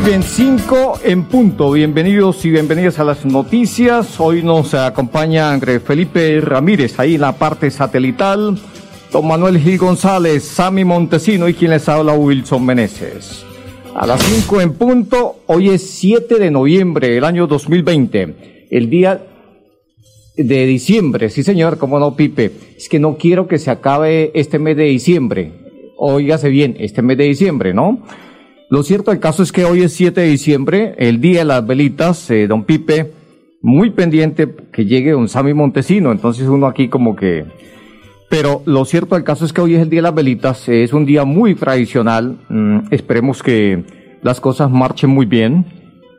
Muy bien, 5 en punto. Bienvenidos y bienvenidas a las noticias. Hoy nos acompaña Felipe Ramírez, ahí en la parte satelital. Don Manuel Gil González, Sammy Montesino y quien les habla Wilson Meneses. A las 5 en punto, hoy es 7 de noviembre del año 2020, el día de diciembre, sí señor, como no, Pipe. Es que no quiero que se acabe este mes de diciembre. Óigase bien, este mes de diciembre, ¿no? Lo cierto del caso es que hoy es 7 de diciembre, el día de las velitas, eh, don Pipe, muy pendiente que llegue don Sammy Montesino, entonces uno aquí como que... Pero lo cierto del caso es que hoy es el día de las velitas, eh, es un día muy tradicional, mm, esperemos que las cosas marchen muy bien.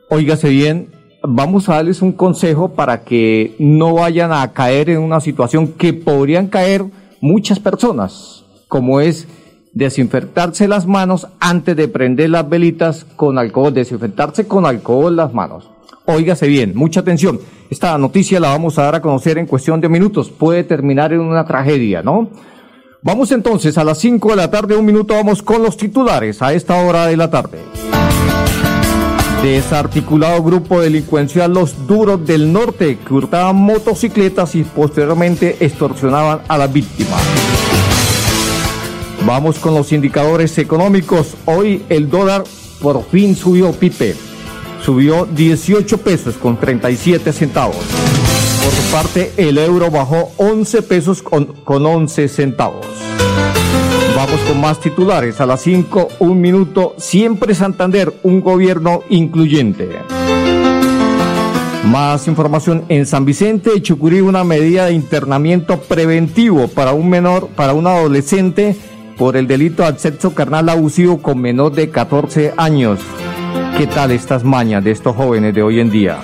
Óigase bien, vamos a darles un consejo para que no vayan a caer en una situación que podrían caer muchas personas, como es desinfectarse las manos antes de prender las velitas con alcohol, desinfectarse con alcohol las manos. Óigase bien, mucha atención. Esta noticia la vamos a dar a conocer en cuestión de minutos. Puede terminar en una tragedia, ¿no? Vamos entonces a las 5 de la tarde, un minuto, vamos con los titulares a esta hora de la tarde. Desarticulado grupo delincuencial Los Duros del Norte que hurtaban motocicletas y posteriormente extorsionaban a las víctimas. Vamos con los indicadores económicos. Hoy el dólar por fin subió, Pipe. Subió 18 pesos con 37 centavos. Por su parte, el euro bajó 11 pesos con, con 11 centavos. Vamos con más titulares. A las 5, un minuto. Siempre Santander, un gobierno incluyente. Más información en San Vicente, Chucurí, una medida de internamiento preventivo para un menor, para un adolescente por el delito de sexo carnal abusivo con menor de 14 años. ¿Qué tal estas mañas de estos jóvenes de hoy en día?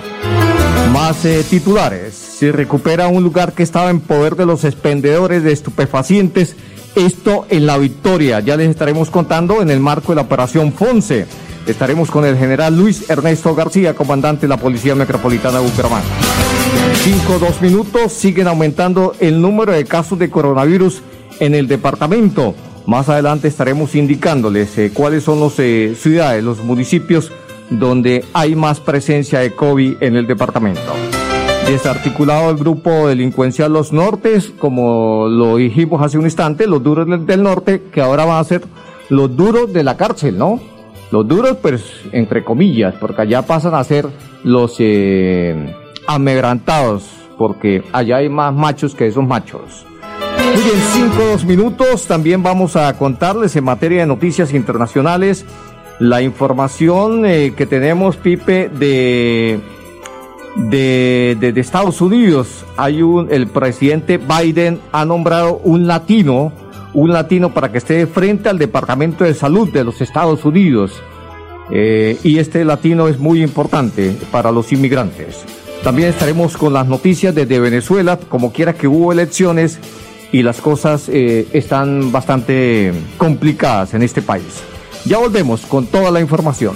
Más eh, titulares. Se recupera un lugar que estaba en poder de los expendedores de estupefacientes. Esto en la victoria. Ya les estaremos contando en el marco de la operación Fonse. Estaremos con el general Luis Ernesto García, comandante de la Policía Metropolitana de Bucaramanga. Cinco, dos minutos. Siguen aumentando el número de casos de coronavirus en el departamento. Más adelante estaremos indicándoles eh, cuáles son las eh, ciudades, los municipios donde hay más presencia de COVID en el departamento. Desarticulado el grupo delincuencial Los Nortes, como lo dijimos hace un instante, los duros del, norte, que ahora van a ser los duros de la cárcel, ¿no? Los duros, pues, entre comillas, porque allá pasan a ser los eh, amedrantados, porque allá hay más machos que esos machos. Muy bien, cinco minutos. También vamos a contarles en materia de noticias internacionales la información eh, que tenemos, Pipe, de, de, de, de, Estados Unidos. Hay un, el presidente Biden ha nombrado un latino, un latino para que esté frente al Departamento de Salud de los Estados Unidos. Eh, y este latino es muy importante para los inmigrantes. También estaremos con las noticias desde Venezuela, como quiera que hubo elecciones y las cosas eh, están bastante complicadas en este país. Ya volvemos con toda la información.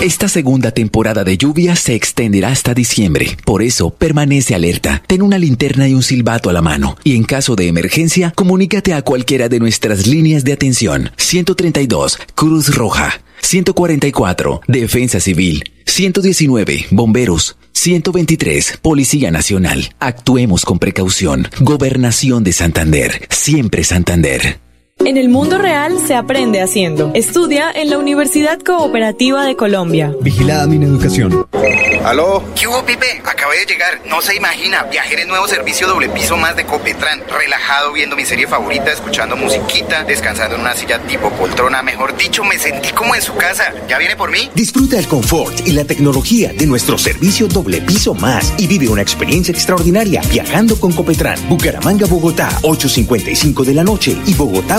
Esta segunda temporada de lluvia se extenderá hasta diciembre. Por eso, permanece alerta. Ten una linterna y un silbato a la mano. Y en caso de emergencia, comunícate a cualquiera de nuestras líneas de atención. 132, Cruz Roja. 144, Defensa Civil. 119, Bomberos. 123, Policía Nacional. Actuemos con precaución. Gobernación de Santander. Siempre Santander. En el mundo real se aprende haciendo. Estudia en la Universidad Cooperativa de Colombia. Vigilada mi educación. ¿Aló? ¿Qué hubo, Pipe? Acabé de llegar. No se imagina. Viajé en el nuevo servicio doble piso más de Copetran. Relajado viendo mi serie favorita, escuchando musiquita, descansando en una silla tipo poltrona. Mejor dicho, me sentí como en su casa. ¿Ya viene por mí? Disfruta el confort y la tecnología de nuestro servicio doble piso más y vive una experiencia extraordinaria viajando con Copetran. Bucaramanga, Bogotá, 8.55 de la noche y Bogotá,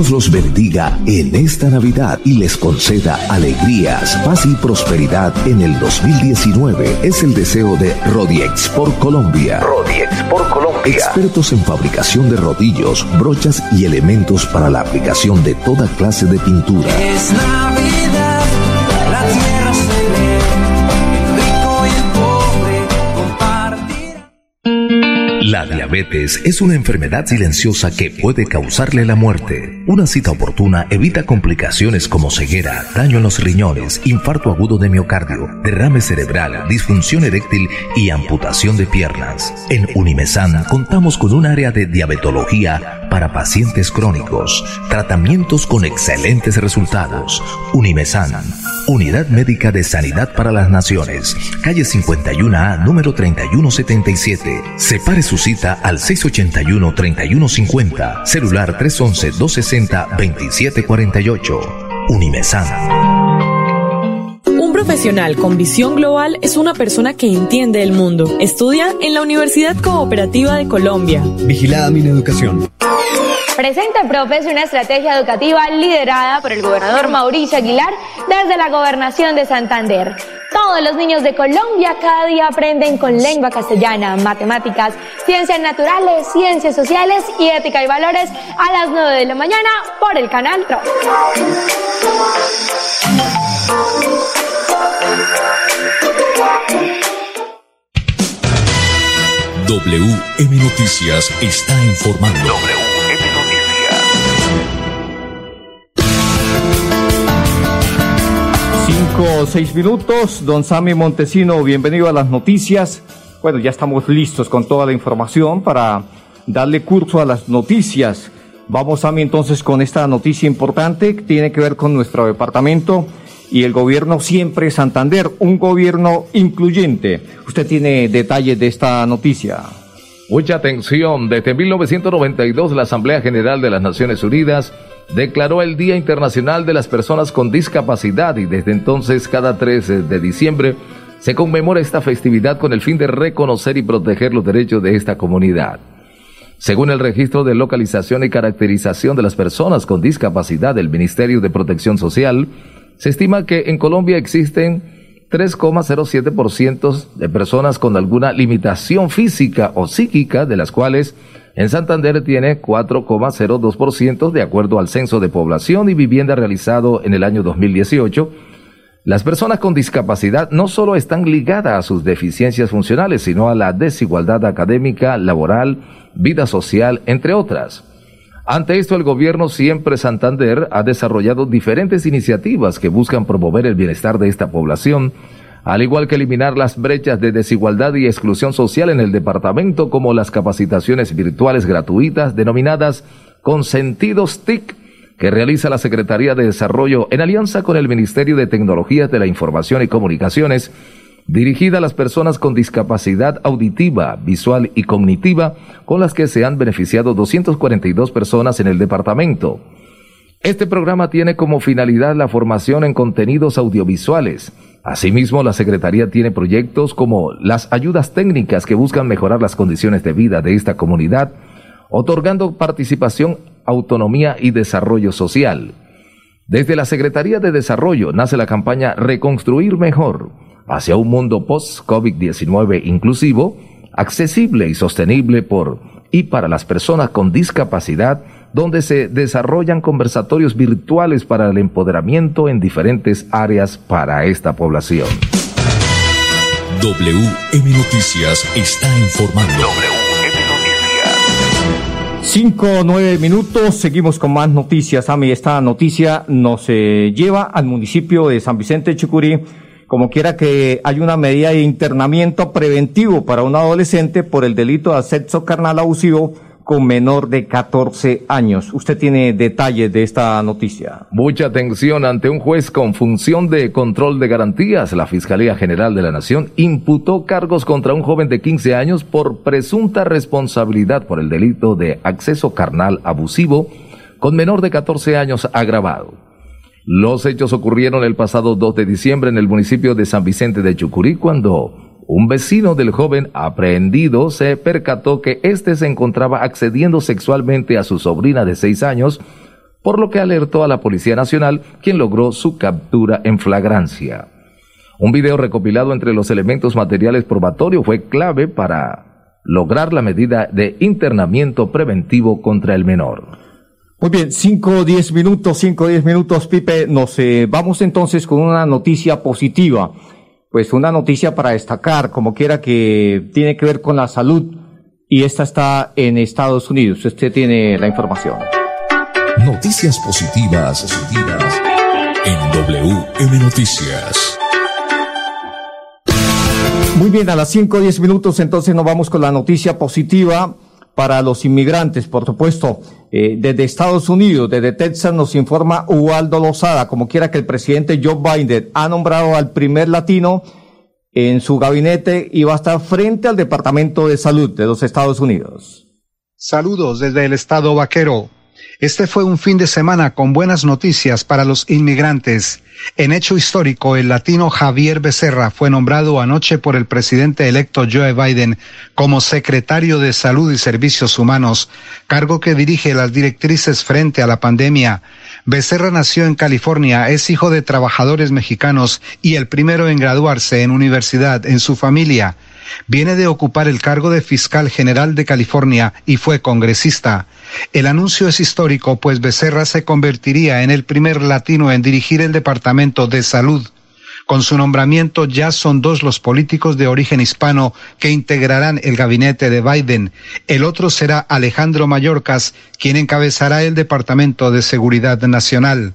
Dios los bendiga en esta Navidad y les conceda alegrías, paz y prosperidad en el 2019. Es el deseo de Rodiex por Colombia. Rodiex por Colombia. Expertos en fabricación de rodillos, brochas y elementos para la aplicación de toda clase de pintura. Es Navidad, La diabetes es una enfermedad silenciosa que puede causarle la muerte. Una cita oportuna evita complicaciones como ceguera, daño en los riñones, infarto agudo de miocardio, derrame cerebral, disfunción eréctil y amputación de piernas. En Unimesan contamos con un área de diabetología para pacientes crónicos, tratamientos con excelentes resultados. Unimesan, Unidad Médica de Sanidad para las Naciones, calle 51A, número 3177. Separe su cita al 681-3150, celular 311-260-2748. Unimesan. Un profesional con visión global es una persona que entiende el mundo. Estudia en la Universidad Cooperativa de Colombia. Vigilada mi educación. Presenta Profe es una estrategia educativa liderada por el gobernador Mauricio Aguilar desde la gobernación de Santander. Todos los niños de Colombia cada día aprenden con lengua castellana, matemáticas, ciencias naturales, ciencias sociales y ética y valores a las 9 de la mañana por el canal TRO. WM Noticias está informando. WM Noticias. Cinco o seis minutos. Don Sammy Montesino, bienvenido a las noticias. Bueno, ya estamos listos con toda la información para darle curso a las noticias. Vamos, Sammy, entonces con esta noticia importante que tiene que ver con nuestro departamento y el gobierno siempre Santander, un gobierno incluyente. Usted tiene detalles de esta noticia. Mucha atención. Desde 1992 la Asamblea General de las Naciones Unidas declaró el Día Internacional de las Personas con Discapacidad y desde entonces cada 13 de diciembre se conmemora esta festividad con el fin de reconocer y proteger los derechos de esta comunidad. Según el registro de localización y caracterización de las personas con discapacidad del Ministerio de Protección Social, se estima que en Colombia existen 3,07% de personas con alguna limitación física o psíquica, de las cuales en Santander tiene 4,02% de acuerdo al Censo de Población y Vivienda realizado en el año 2018. Las personas con discapacidad no solo están ligadas a sus deficiencias funcionales, sino a la desigualdad académica, laboral, vida social, entre otras. Ante esto, el gobierno Siempre Santander ha desarrollado diferentes iniciativas que buscan promover el bienestar de esta población, al igual que eliminar las brechas de desigualdad y exclusión social en el departamento, como las capacitaciones virtuales gratuitas denominadas Consentidos TIC, que realiza la Secretaría de Desarrollo en alianza con el Ministerio de Tecnologías de la Información y Comunicaciones, dirigida a las personas con discapacidad auditiva, visual y cognitiva, con las que se han beneficiado 242 personas en el departamento. Este programa tiene como finalidad la formación en contenidos audiovisuales. Asimismo, la Secretaría tiene proyectos como las ayudas técnicas que buscan mejorar las condiciones de vida de esta comunidad, otorgando participación, autonomía y desarrollo social. Desde la Secretaría de Desarrollo nace la campaña Reconstruir Mejor, hacia un mundo post-COVID-19 inclusivo, accesible y sostenible por y para las personas con discapacidad, donde se desarrollan conversatorios virtuales para el empoderamiento en diferentes áreas para esta población. WM Noticias está informando. WM Noticias. Cinco o nueve minutos, seguimos con más noticias. A mí esta noticia nos eh, lleva al municipio de San Vicente Chucurí, como quiera que hay una medida de internamiento preventivo para un adolescente por el delito de sexo carnal abusivo con menor de 14 años. Usted tiene detalles de esta noticia. Mucha atención ante un juez con función de control de garantías. La Fiscalía General de la Nación imputó cargos contra un joven de 15 años por presunta responsabilidad por el delito de acceso carnal abusivo con menor de 14 años agravado. Los hechos ocurrieron el pasado 2 de diciembre en el municipio de San Vicente de Chucurí cuando Un vecino del joven aprehendido se percató que éste se encontraba accediendo sexualmente a su sobrina de seis años, por lo que alertó a la Policía Nacional, quien logró su captura en flagrancia. Un video recopilado entre los elementos materiales probatorios fue clave para lograr la medida de internamiento preventivo contra el menor. Muy bien, cinco o diez minutos, cinco o diez minutos, Pipe. Nos eh, vamos entonces con una noticia positiva. Pues una noticia para destacar, como quiera que tiene que ver con la salud. Y esta está en Estados Unidos. Usted tiene la información. Noticias positivas, positivas en WM Noticias. Muy bien, a las 5 o 10 minutos entonces nos vamos con la noticia positiva para los inmigrantes, por supuesto. Eh, desde Estados Unidos, desde Texas nos informa Ubaldo Lozada, como quiera que el presidente Joe Biden ha nombrado al primer latino en su gabinete y va a estar frente al Departamento de Salud de los Estados Unidos. Saludos desde el estado vaquero. Este fue un fin de semana con buenas noticias para los inmigrantes. En hecho histórico, el latino Javier Becerra fue nombrado anoche por el presidente electo Joe Biden como secretario de Salud y Servicios Humanos, cargo que dirige las directrices frente a la pandemia. Becerra nació en California, es hijo de trabajadores mexicanos y el primero en graduarse en universidad en su familia. Viene de ocupar el cargo de fiscal general de California y fue congresista. El anuncio es histórico, pues Becerra se convertiría en el primer latino en dirigir el Departamento de Salud. Con su nombramiento ya son dos los políticos de origen hispano que integrarán el gabinete de Biden. El otro será Alejandro Mayorkas, quien encabezará el Departamento de Seguridad Nacional.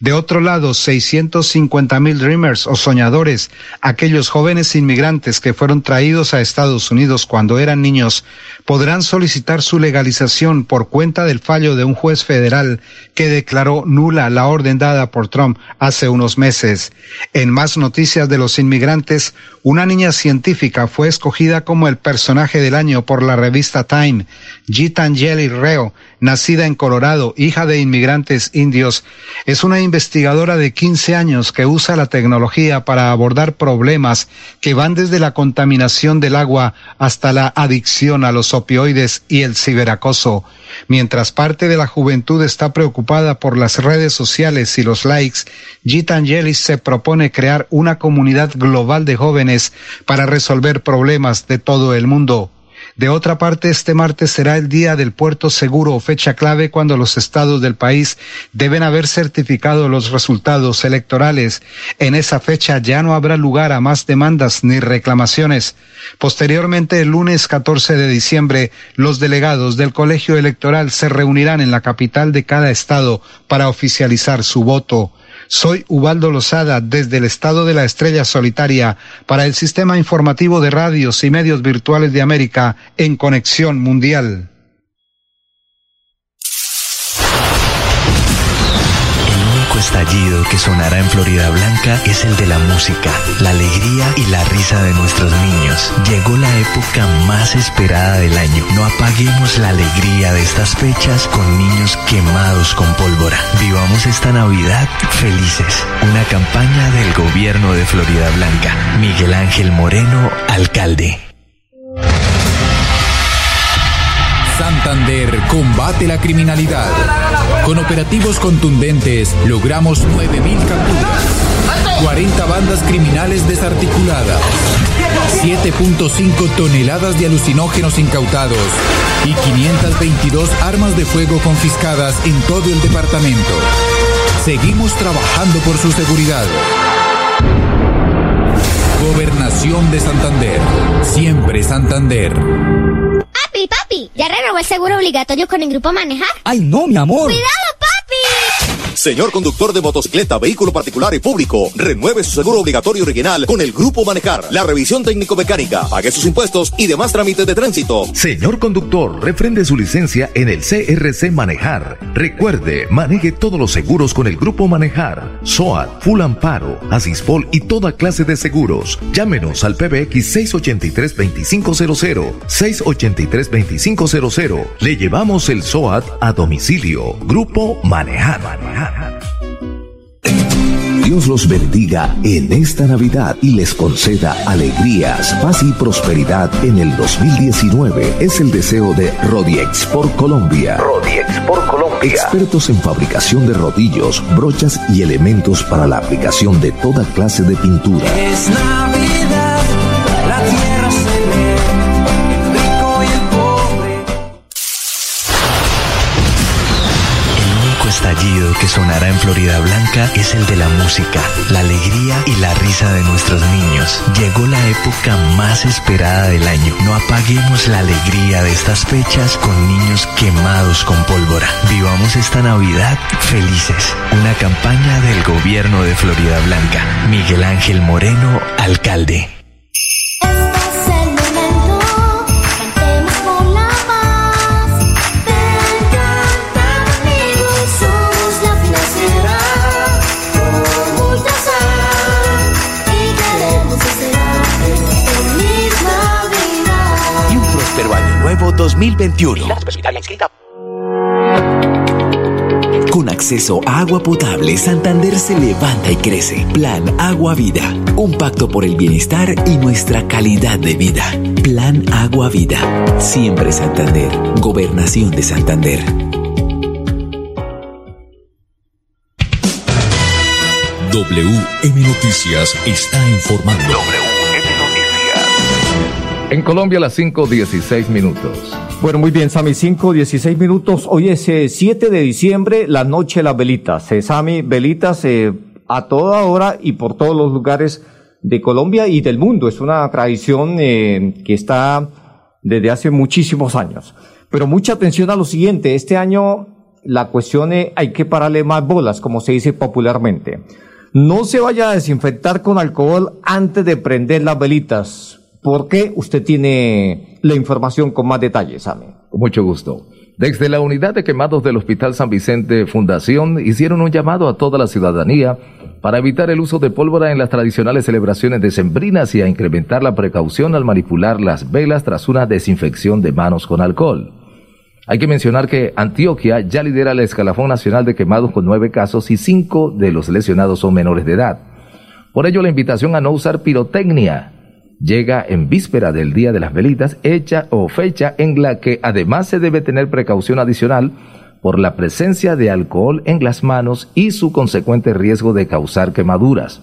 De otro lado, 650 mil Dreamers o soñadores, aquellos jóvenes inmigrantes que fueron traídos a Estados Unidos cuando eran niños, podrán solicitar su legalización por cuenta del fallo de un juez federal que declaró nula la orden dada por Trump hace unos meses. En más noticias de los inmigrantes, una niña científica fue escogida como el personaje del año por la revista Time, Gitangeli Reo, nacida en Colorado, hija de inmigrantes indios, es una investigadora de 15 años que usa la tecnología para abordar problemas que van desde la contaminación del agua hasta la adicción a los opioides y el ciberacoso. Mientras parte de la juventud está preocupada por las redes sociales y los likes, Gitangelis se propone crear una comunidad global de jóvenes para resolver problemas de todo el mundo. De otra parte, este martes será el día del puerto seguro o fecha clave cuando los estados del país deben haber certificado los resultados electorales. En esa fecha ya no habrá lugar a más demandas ni reclamaciones. Posteriormente, el lunes 14 de diciembre, los delegados del colegio electoral se reunirán en la capital de cada estado para oficializar su voto. Soy Ubaldo Lozada desde el estado de la Estrella Solitaria para el Sistema Informativo de Radios y Medios Virtuales de América en Conexión Mundial. Estallido que sonará en Florida Blanca es el de la música, la alegría y la risa de nuestros niños. Llegó la época más esperada del año. No apaguemos la alegría de estas fechas con niños quemados con pólvora. Vivamos esta Navidad felices. Una campaña del gobierno de Florida Blanca. Miguel Ángel Moreno, alcalde. Santander combate la criminalidad. Con operativos contundentes logramos 9.000 capturas, 40 bandas criminales desarticuladas, 7.5 toneladas de alucinógenos incautados y 522 armas de fuego confiscadas en todo el departamento. Seguimos trabajando por su seguridad. Gobernación de Santander. Siempre Santander. Papi, ¿ya renovó el seguro obligatorio con el grupo Manejar? ¡Ay, no, mi amor! ¡Cuidado, papi! Señor conductor de motocicleta, vehículo particular y público, renueve su seguro obligatorio original con el Grupo Manejar, la revisión técnico-mecánica, pague sus impuestos y demás trámites de tránsito. Señor conductor, refrende su licencia en el CRC Manejar. Recuerde, maneje todos los seguros con el Grupo Manejar, SOAT, Full Amparo, Asispol y toda clase de seguros. Llámenos al PBX 683-2500, 683-2500. Le llevamos el SOAT a domicilio. Grupo Manejar. Manejar. Dios los bendiga en esta Navidad y les conceda alegrías, paz y prosperidad en el 2019. Es el deseo de Rodiexport Colombia. Rodiexport Colombia. Expertos en fabricación de rodillos, brochas y elementos para la aplicación de toda clase de pintura. Es que sonará en Florida Blanca es el de la música, la alegría y la risa de nuestros niños. Llegó la época más esperada del año. No apaguemos la alegría de estas fechas con niños quemados con pólvora. Vivamos esta Navidad felices. Una campaña del gobierno de Florida Blanca. Miguel Ángel Moreno, alcalde. 2021. Con acceso a agua potable, Santander se levanta y crece. Plan Agua Vida. Un pacto por el bienestar y nuestra calidad de vida. Plan Agua Vida. Siempre Santander. Gobernación de Santander. WM Noticias está informando. En Colombia, las 5.16 minutos. Bueno, muy bien, Sami, 5, 16 minutos. Hoy es eh, 7 de diciembre, la noche de las velitas. Eh, Sami, velitas eh, a toda hora y por todos los lugares de Colombia y del mundo. Es una tradición eh, que está desde hace muchísimos años. Pero mucha atención a lo siguiente. Este año la cuestión es hay que pararle más bolas, como se dice popularmente. No se vaya a desinfectar con alcohol antes de prender las velitas. Porque Usted tiene la información con más detalles, Sami. Con mucho gusto. Desde la unidad de quemados del Hospital San Vicente Fundación hicieron un llamado a toda la ciudadanía para evitar el uso de pólvora en las tradicionales celebraciones decembrinas y a incrementar la precaución al manipular las velas tras una desinfección de manos con alcohol. Hay que mencionar que Antioquia ya lidera el escalafón nacional de quemados con nueve casos y cinco de los lesionados son menores de edad. Por ello, la invitación a no usar pirotecnia llega en víspera del Día de las Velitas, hecha o fecha en la que además se debe tener precaución adicional por la presencia de alcohol en las manos y su consecuente riesgo de causar quemaduras.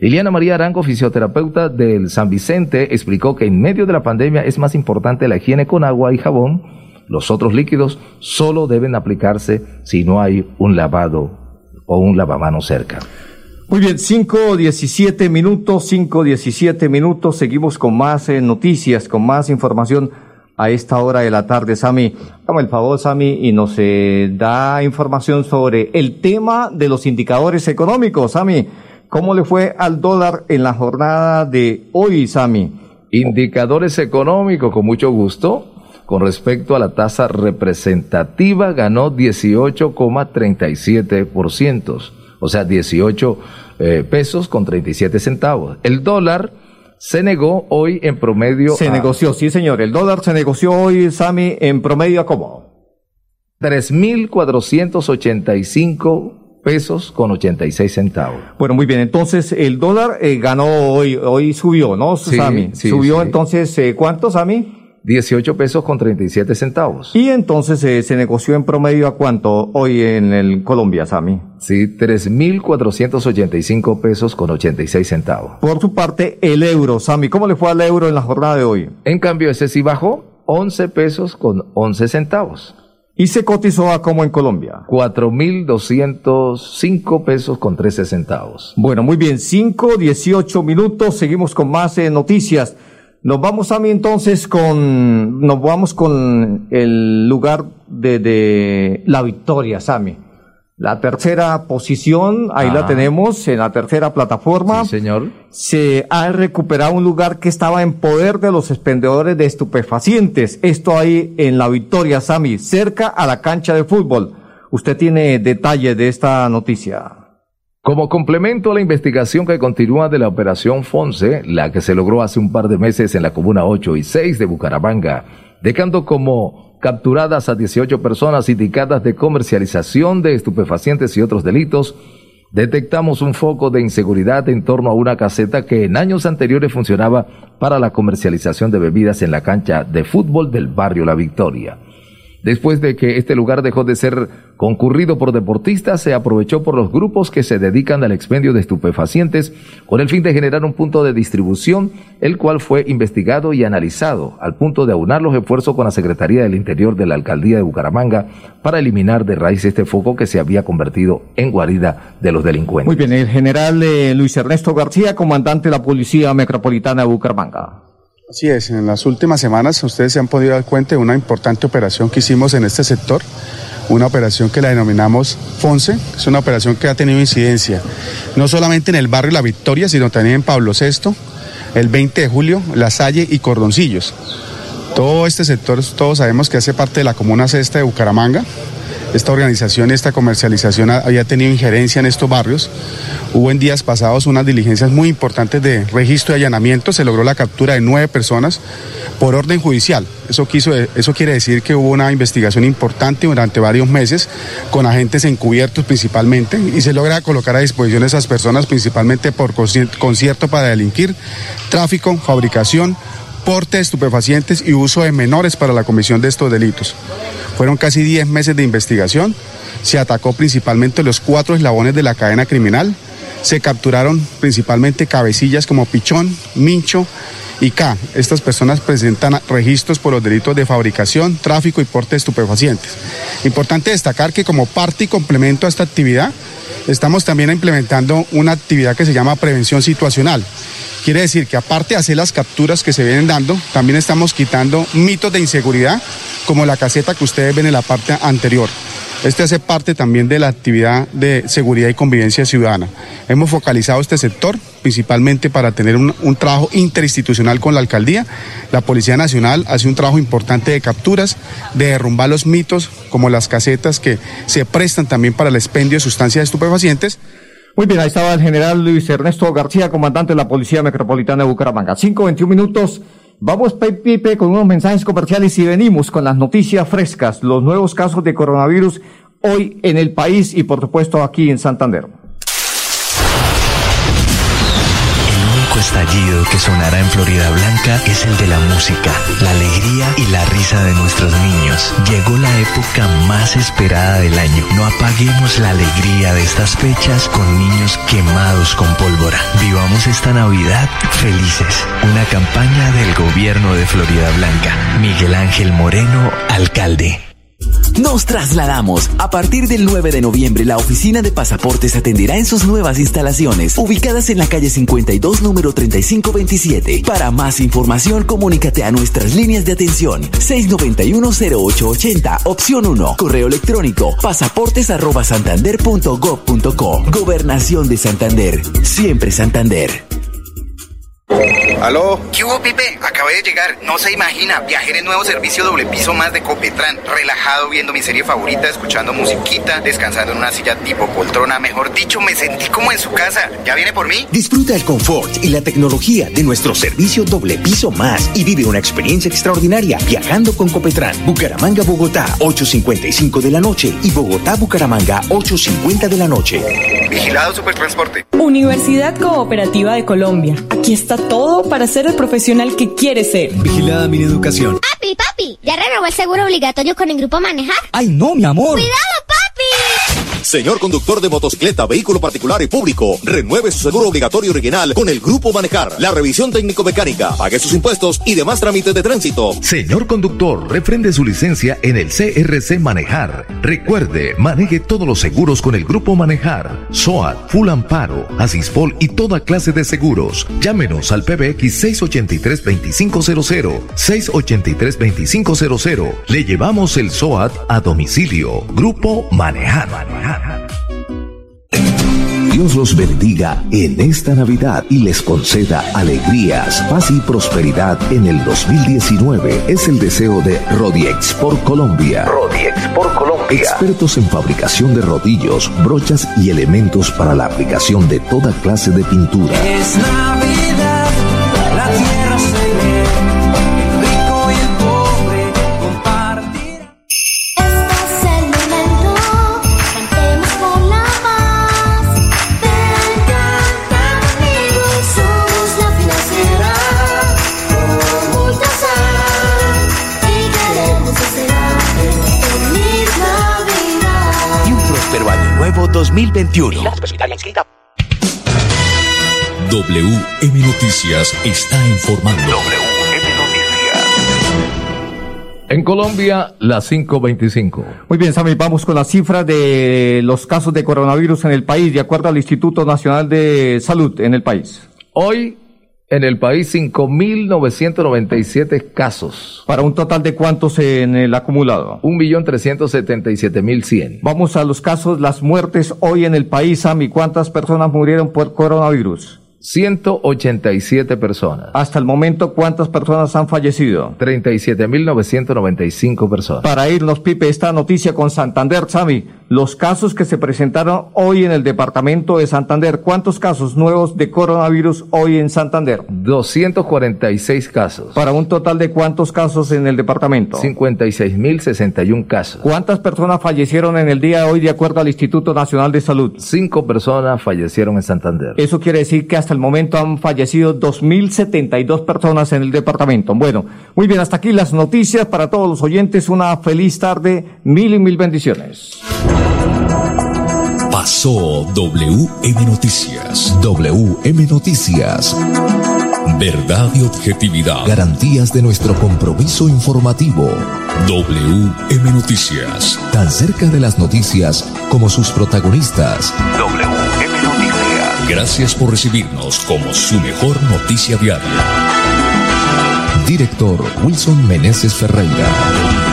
Liliana María Arango, fisioterapeuta del San Vicente, explicó que en medio de la pandemia es más importante la higiene con agua y jabón. Los otros líquidos solo deben aplicarse si no hay un lavado o un lavamanos cerca. Muy bien, 5.17 minutos, 5.17 minutos. Seguimos con más eh, noticias, con más información a esta hora de la tarde, Sami. Dame el favor, Sami, y nos eh, da información sobre el tema de los indicadores económicos, Sami. ¿Cómo le fue al dólar en la jornada de hoy, Sami? Indicadores económicos, con mucho gusto. Con respecto a la tasa representativa, ganó 18,37%, o sea, 18 eh, pesos con 37 centavos. El dólar se negó hoy en promedio. Se a negoció, sí, señor. El dólar se negoció hoy, Sami, en promedio a cómo? 3.485 pesos con 86 centavos. Bueno, muy bien. Entonces, el dólar eh, ganó hoy, hoy subió, ¿no, Sí, Sami? sí, subió sí. entonces, eh, ¿cuánto, Sami? 18 pesos con 37 centavos. Y entonces eh, se negoció en promedio a cuánto hoy en el Colombia, Sami. Sí, 3.485 pesos con 86 centavos. Por su parte, el euro, Sami, ¿cómo le fue al euro en la jornada de hoy? En cambio, ese sí bajó 11 pesos con 11 centavos. Y se cotizó a como en Colombia. 4.205 pesos con 13 centavos. Bueno, muy bien, 5, 18 minutos, seguimos con más eh, noticias. Nos vamos a mí entonces con, nos vamos con el lugar de, de la victoria, Sami. La tercera posición, ahí la Ah. tenemos, en la tercera plataforma. señor. Se ha recuperado un lugar que estaba en poder de los expendedores de estupefacientes. Esto ahí en la victoria, Sami, cerca a la cancha de fútbol. Usted tiene detalles de esta noticia. Como complemento a la investigación que continúa de la operación Fonse, la que se logró hace un par de meses en la comuna 8 y 6 de Bucaramanga, dejando como capturadas a 18 personas indicadas de comercialización de estupefacientes y otros delitos, detectamos un foco de inseguridad en torno a una caseta que en años anteriores funcionaba para la comercialización de bebidas en la cancha de fútbol del barrio La Victoria. Después de que este lugar dejó de ser concurrido por deportistas, se aprovechó por los grupos que se dedican al expendio de estupefacientes con el fin de generar un punto de distribución, el cual fue investigado y analizado al punto de aunar los esfuerzos con la Secretaría del Interior de la Alcaldía de Bucaramanga para eliminar de raíz este foco que se había convertido en guarida de los delincuentes. Muy bien, el general eh, Luis Ernesto García, comandante de la Policía Metropolitana de Bucaramanga. Así es, en las últimas semanas ustedes se han podido dar cuenta de una importante operación que hicimos en este sector, una operación que la denominamos FONSE, es una operación que ha tenido incidencia no solamente en el barrio La Victoria, sino también en Pablo VI, el 20 de julio, La Salle y Cordoncillos. Todo este sector, todos sabemos que hace parte de la comuna sexta de Bucaramanga, esta organización, esta comercialización había tenido injerencia en estos barrios. Hubo en días pasados unas diligencias muy importantes de registro y allanamiento. Se logró la captura de nueve personas por orden judicial. Eso, quiso, eso quiere decir que hubo una investigación importante durante varios meses con agentes encubiertos principalmente y se logra colocar a disposición de esas personas principalmente por concierto para delinquir, tráfico, fabricación, porte de estupefacientes y uso de menores para la comisión de estos delitos. Fueron casi 10 meses de investigación, se atacó principalmente los cuatro eslabones de la cadena criminal, se capturaron principalmente cabecillas como Pichón, Mincho y K. Estas personas presentan registros por los delitos de fabricación, tráfico y porte de estupefacientes. Importante destacar que como parte y complemento a esta actividad, estamos también implementando una actividad que se llama prevención situacional. Quiere decir que aparte de hacer las capturas que se vienen dando, también estamos quitando mitos de inseguridad como la caseta que ustedes ven en la parte anterior. Este hace parte también de la actividad de seguridad y convivencia ciudadana. Hemos focalizado este sector principalmente para tener un, trabajo interinstitucional con la alcaldía. La Policía Nacional hace un trabajo importante de capturas, de derrumbar los mitos como las casetas que se prestan también para el expendio de sustancias estupefacientes. Muy bien, ahí estaba el general Luis Ernesto García, comandante de la Policía Metropolitana de Bucaramanga. 5.21 minutos. Vamos, Pipe, con unos mensajes comerciales y venimos con las noticias frescas, los nuevos casos de coronavirus hoy en el país y por supuesto aquí en Santander. Estallido que sonará en Florida Blanca es el de la música, la alegría y la risa de nuestros niños. Llegó la época más esperada del año. No apaguemos la alegría de estas fechas con niños quemados con pólvora. Vivamos esta Navidad felices. Una campaña del gobierno de Florida Blanca. Miguel Ángel Moreno, alcalde. Nos trasladamos. A partir del 9 de noviembre, la oficina de pasaportes atenderá en sus nuevas instalaciones, ubicadas en la calle 52, número 3527. Para más información, comunícate a nuestras líneas de atención. 691-0880, opción 1. Correo electrónico, pasaportes.santander.gov.co. Gobernación de Santander. Siempre Santander. ¿Aló? ¿Qué hubo, Pipe? Acabé de llegar. No se imagina. Viajar en nuevo servicio doble piso más de Copetran. Relajado viendo mi serie favorita, escuchando musiquita, descansando en una silla tipo poltrona. Mejor dicho, me sentí como en su casa. ¿Ya viene por mí? Disfruta el confort y la tecnología de nuestro servicio doble piso más y vive una experiencia extraordinaria viajando con Copetran. Bucaramanga, Bogotá, 8.55 de la noche y Bogotá, Bucaramanga, 8.50 de la noche. Vigilado Supertransporte. Universidad Cooperativa de Colombia. Aquí está todo para ser el profesional que quiere ser. Vigilada mi educación. Papi, papi, ¿ya renovó el seguro obligatorio con el grupo Manejar? Ay, no, mi amor. ¡Cuidado, papi! Señor conductor de motocicleta, vehículo particular y público, renueve su seguro obligatorio original con el Grupo Manejar, la revisión técnico-mecánica, pague sus impuestos y demás trámites de tránsito. Señor conductor, refrende su licencia en el CRC Manejar. Recuerde, maneje todos los seguros con el Grupo Manejar, SOAT, Full Amparo, Asispol y toda clase de seguros. Llámenos al PBX 683-2500, 683-2500. Le llevamos el SOAT a domicilio. Grupo Manejar. Manejar. Dios los bendiga en esta Navidad y les conceda alegrías, paz y prosperidad en el 2019. Es el deseo de Rodiex por Colombia. Rodiex por Colombia. Expertos en fabricación de rodillos, brochas y elementos para la aplicación de toda clase de pintura. Es Navidad, 2021. WM Noticias está informando. En Colombia, las 5.25. Muy bien, Sammy, vamos con las cifras de los casos de coronavirus en el país, de acuerdo al Instituto Nacional de Salud en el país. Hoy, en el país, 5.997 casos. ¿Para un total de cuántos en el acumulado? 1.377.100. Vamos a los casos, las muertes hoy en el país, Sammy. ¿Cuántas personas murieron por coronavirus? 187 personas. Hasta el momento, ¿cuántas personas han fallecido? 37.995 personas. Para irnos, Pipe, esta noticia con Santander, Sami, los casos que se presentaron hoy en el departamento de Santander, ¿cuántos casos nuevos de coronavirus hoy en Santander? 246 casos. Para un total de cuántos casos en el departamento? 56.061 casos. ¿Cuántas personas fallecieron en el día de hoy de acuerdo al Instituto Nacional de Salud? Cinco personas fallecieron en Santander. Eso quiere decir que hasta el momento han fallecido 2.072 personas en el departamento. Bueno, muy bien, hasta aquí las noticias para todos los oyentes. Una feliz tarde, mil y mil bendiciones. Pasó WM Noticias. WM Noticias. Verdad y objetividad. Garantías de nuestro compromiso informativo. WM Noticias. Tan cerca de las noticias como sus protagonistas. Gracias por recibirnos como su mejor noticia diaria. Director Wilson Meneses Ferreira.